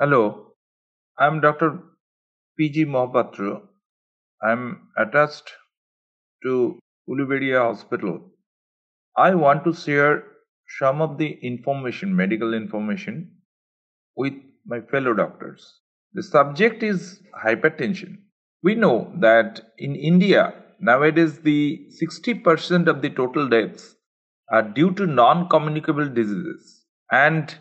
Hello, I'm Dr. PG Mahapatra. I'm attached to Uluberia Hospital. I want to share some of the information, medical information, with my fellow doctors. The subject is hypertension. We know that in India, nowadays, the 60% of the total deaths are due to non communicable diseases, and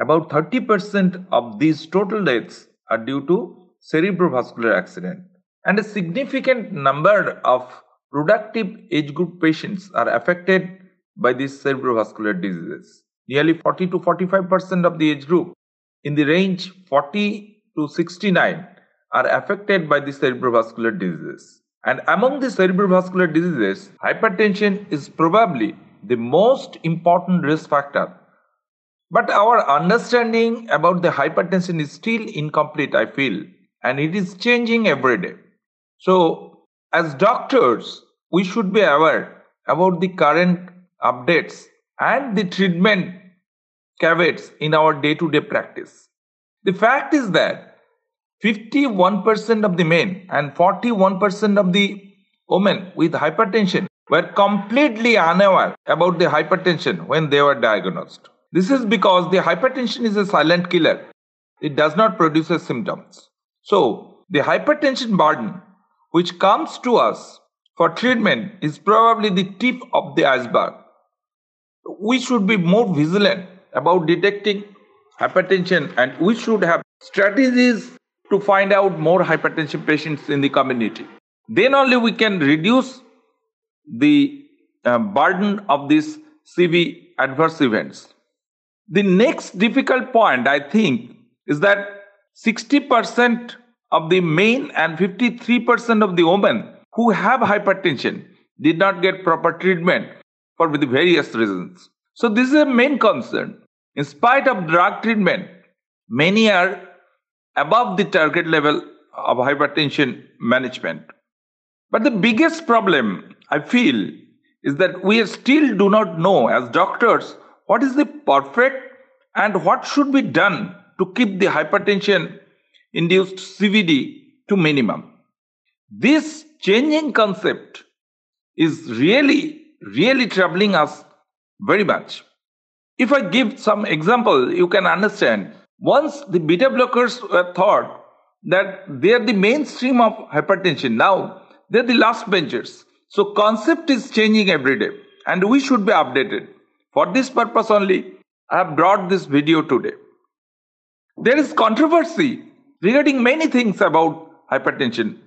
about 30% of these total deaths are due to cerebrovascular accident. And a significant number of productive age group patients are affected by these cerebrovascular diseases. Nearly 40 to 45% of the age group in the range 40 to 69 are affected by the cerebrovascular diseases. And among the cerebrovascular diseases, hypertension is probably the most important risk factor. But our understanding about the hypertension is still incomplete, I feel, and it is changing every day. So, as doctors, we should be aware about the current updates and the treatment caveats in our day to day practice. The fact is that 51% of the men and 41% of the women with hypertension were completely unaware about the hypertension when they were diagnosed. This is because the hypertension is a silent killer. It does not produce symptoms. So, the hypertension burden which comes to us for treatment is probably the tip of the iceberg. We should be more vigilant about detecting hypertension and we should have strategies to find out more hypertension patients in the community. Then only we can reduce the uh, burden of these CV adverse events. The next difficult point, I think, is that 60% of the men and 53% of the women who have hypertension did not get proper treatment for the various reasons. So, this is a main concern. In spite of drug treatment, many are above the target level of hypertension management. But the biggest problem I feel is that we still do not know as doctors what is the perfect and what should be done to keep the hypertension induced CVD to minimum. This changing concept is really, really troubling us very much. If I give some example, you can understand. Once the beta blockers were thought that they are the mainstream of hypertension. Now they're the last benchers. So concept is changing every day and we should be updated. For this purpose only, I have brought this video today. There is controversy regarding many things about hypertension.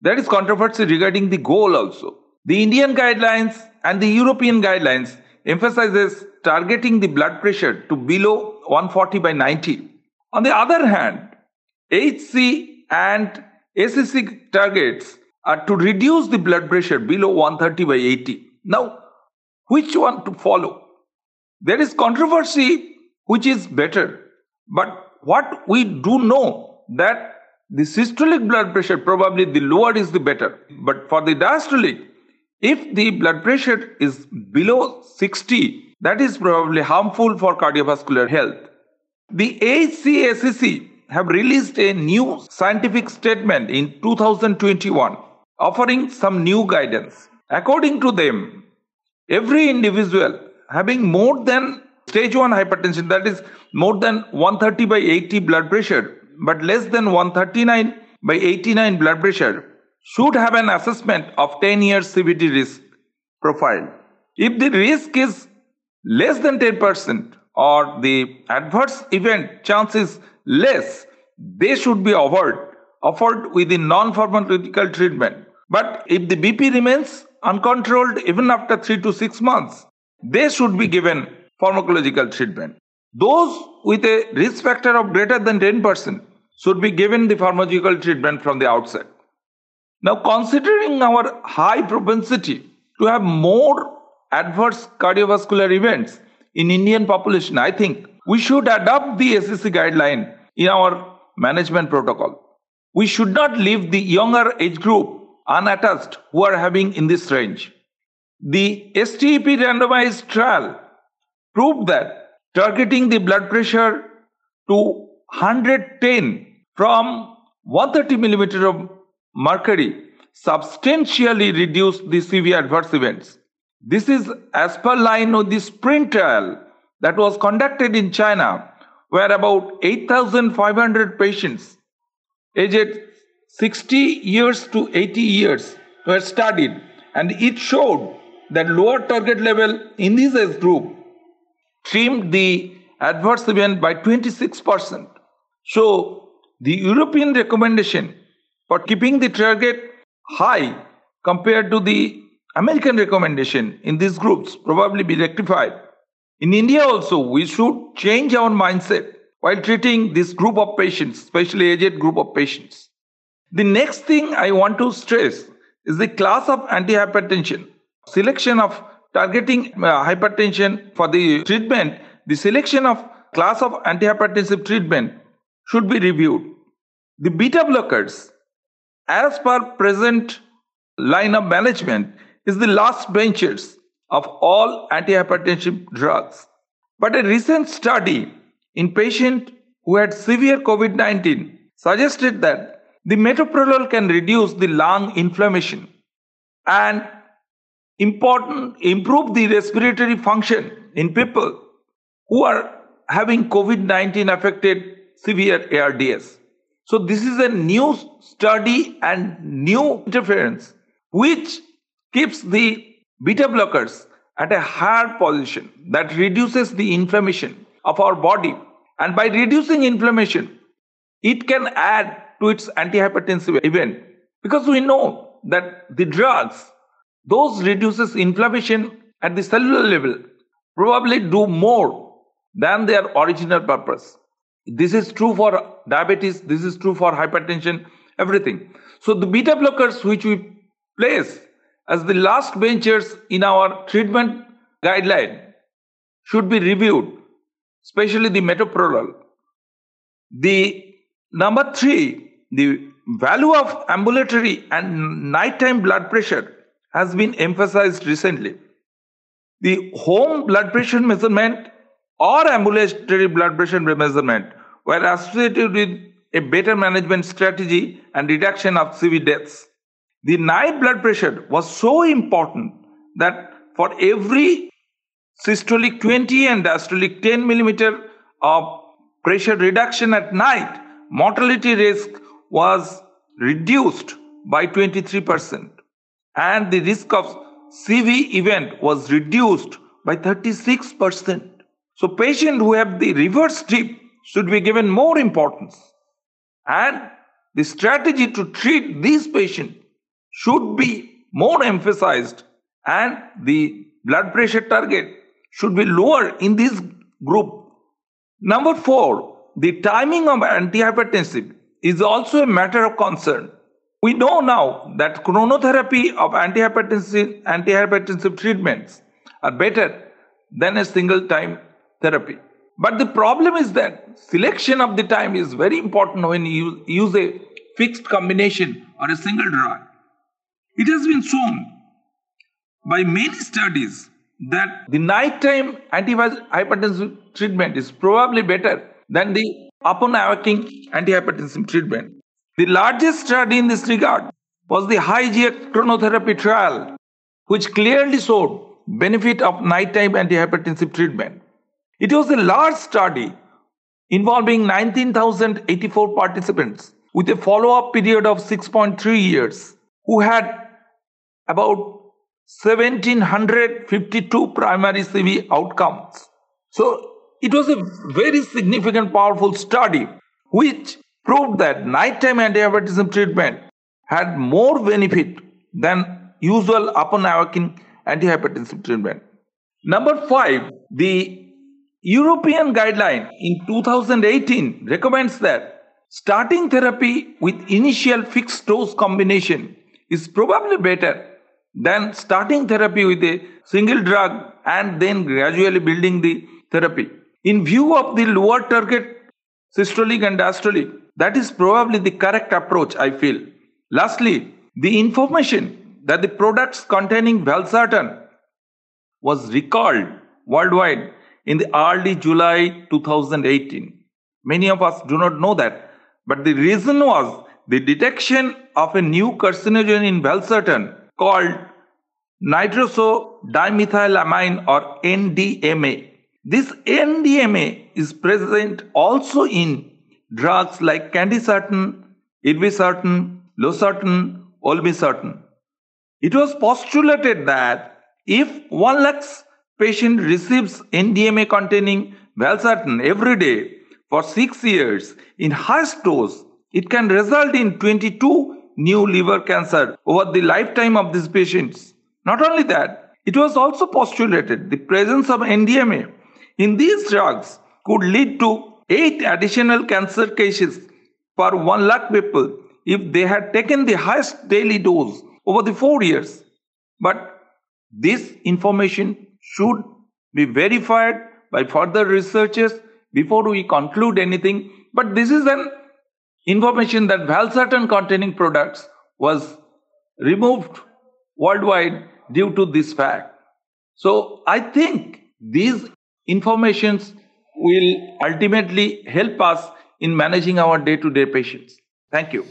There is controversy regarding the goal also. The Indian guidelines and the European guidelines emphasizes targeting the blood pressure to below 140 by 90. On the other hand, HC and ACC targets are to reduce the blood pressure below 130 by 80. Now, which one to follow? There is controversy which is better. But what we do know that the systolic blood pressure probably the lower is the better. But for the diastolic, if the blood pressure is below 60, that is probably harmful for cardiovascular health. The AHA/ACC have released a new scientific statement in 2021 offering some new guidance. According to them, every individual having more than stage 1 hypertension, that is more than 130 by 80 blood pressure, but less than 139 by 89 blood pressure, should have an assessment of 10 year CVD risk profile. If the risk is less than 10% or the adverse event chance is less, they should be offered, offered with the non-pharmacological treatment. But if the BP remains uncontrolled even after 3 to 6 months, they should be given pharmacological treatment. Those with a risk factor of greater than 10% should be given the pharmacological treatment from the outset. Now, considering our high propensity to have more adverse cardiovascular events in Indian population, I think we should adopt the ACC guideline in our management protocol. We should not leave the younger age group unattached who are having in this range. The STEP randomized trial proved that targeting the blood pressure to 110 from 130 millimeter of mercury substantially reduced the severe adverse events. This is as per line of the sprint trial that was conducted in China, where about 8,500 patients aged 60 years to 80 years were studied, and it showed that lower target level in this age group trimmed the adverse event by 26%. So, the European recommendation for keeping the target high compared to the American recommendation in these groups probably be rectified. In India also, we should change our mindset while treating this group of patients, especially aged group of patients. The next thing I want to stress is the class of antihypertension. Selection of targeting uh, hypertension for the treatment, the selection of class of antihypertensive treatment should be reviewed. The beta blockers, as per present line of management, is the last benches of all antihypertensive drugs. But a recent study in patient who had severe COVID-19 suggested that the metoprolol can reduce the lung inflammation and important improve the respiratory function in people who are having COVID-19 affected severe ARDS. So this is a new study and new interference which keeps the beta blockers at a higher position that reduces the inflammation of our body. And by reducing inflammation, it can add to its antihypertensive event because we know that the drugs, those reduces inflammation at the cellular level, probably do more than their original purpose. This is true for diabetes, this is true for hypertension, everything. So the beta blockers which we place as the last benchers in our treatment guideline should be reviewed, especially the metoprolol. The number three, the value of ambulatory and nighttime blood pressure has been emphasized recently. The home blood pressure measurement or ambulatory blood pressure measurement were associated with a better management strategy and reduction of CV deaths. The night blood pressure was so important that for every systolic 20 and diastolic 10 millimeter of pressure reduction at night, mortality risk was reduced by 23% and the risk of CV event was reduced by 36%. So patients who have the reverse strip should be given more importance. And the strategy to treat these patients should be more emphasized and the blood pressure target should be lower in this group. Number four, the timing of antihypertensive is also a matter of concern. We know now that chronotherapy of antihypertensive, antihypertensive treatments are better than a single time therapy. But the problem is that selection of the time is very important when you use a fixed combination or a single drug. It has been shown by many studies that the nighttime antihypertensive treatment is probably better than the upon awakening antihypertensive treatment. The largest study in this regard was the Hygia chronotherapy trial, which clearly showed benefit of nighttime antihypertensive treatment. It was a large study involving 19,084 participants with a follow-up period of 6.3 years who had about 1752 primary CV outcomes. So it was a very significant, powerful study which proved that nighttime antihypertensive treatment had more benefit than usual upon awakening antihypertensive treatment. Number five, the European guideline in 2018 recommends that starting therapy with initial fixed dose combination is probably better than starting therapy with a single drug and then gradually building the therapy. In view of the lower target systolic and diastolic, that is probably the correct approach, I feel. Lastly, the information that the products containing valsartan was recalled worldwide in the early July 2018. Many of us do not know that. But the reason was the detection of a new carcinogen in valsartan called nitrosodimethylamine or NDMA. This NDMA is present also in drugs like candesartan, irbesartan, losartan, olmesartan. It was postulated that if one lakhs patient receives NDMA containing valsartan every day for six years in highest dose, it can result in 22 new liver cancer over the lifetime of these patients. Not only that, it was also postulated the presence of NDMA in these drugs could lead to 8 additional cancer cases per 1 lakh people if they had taken the highest daily dose over the 4 years. But this information should be verified by further researchers before we conclude anything. But this is an information that valsartan containing products was removed worldwide due to this fact. So I think these informations will ultimately help us in managing our day-to-day patients. Thank you.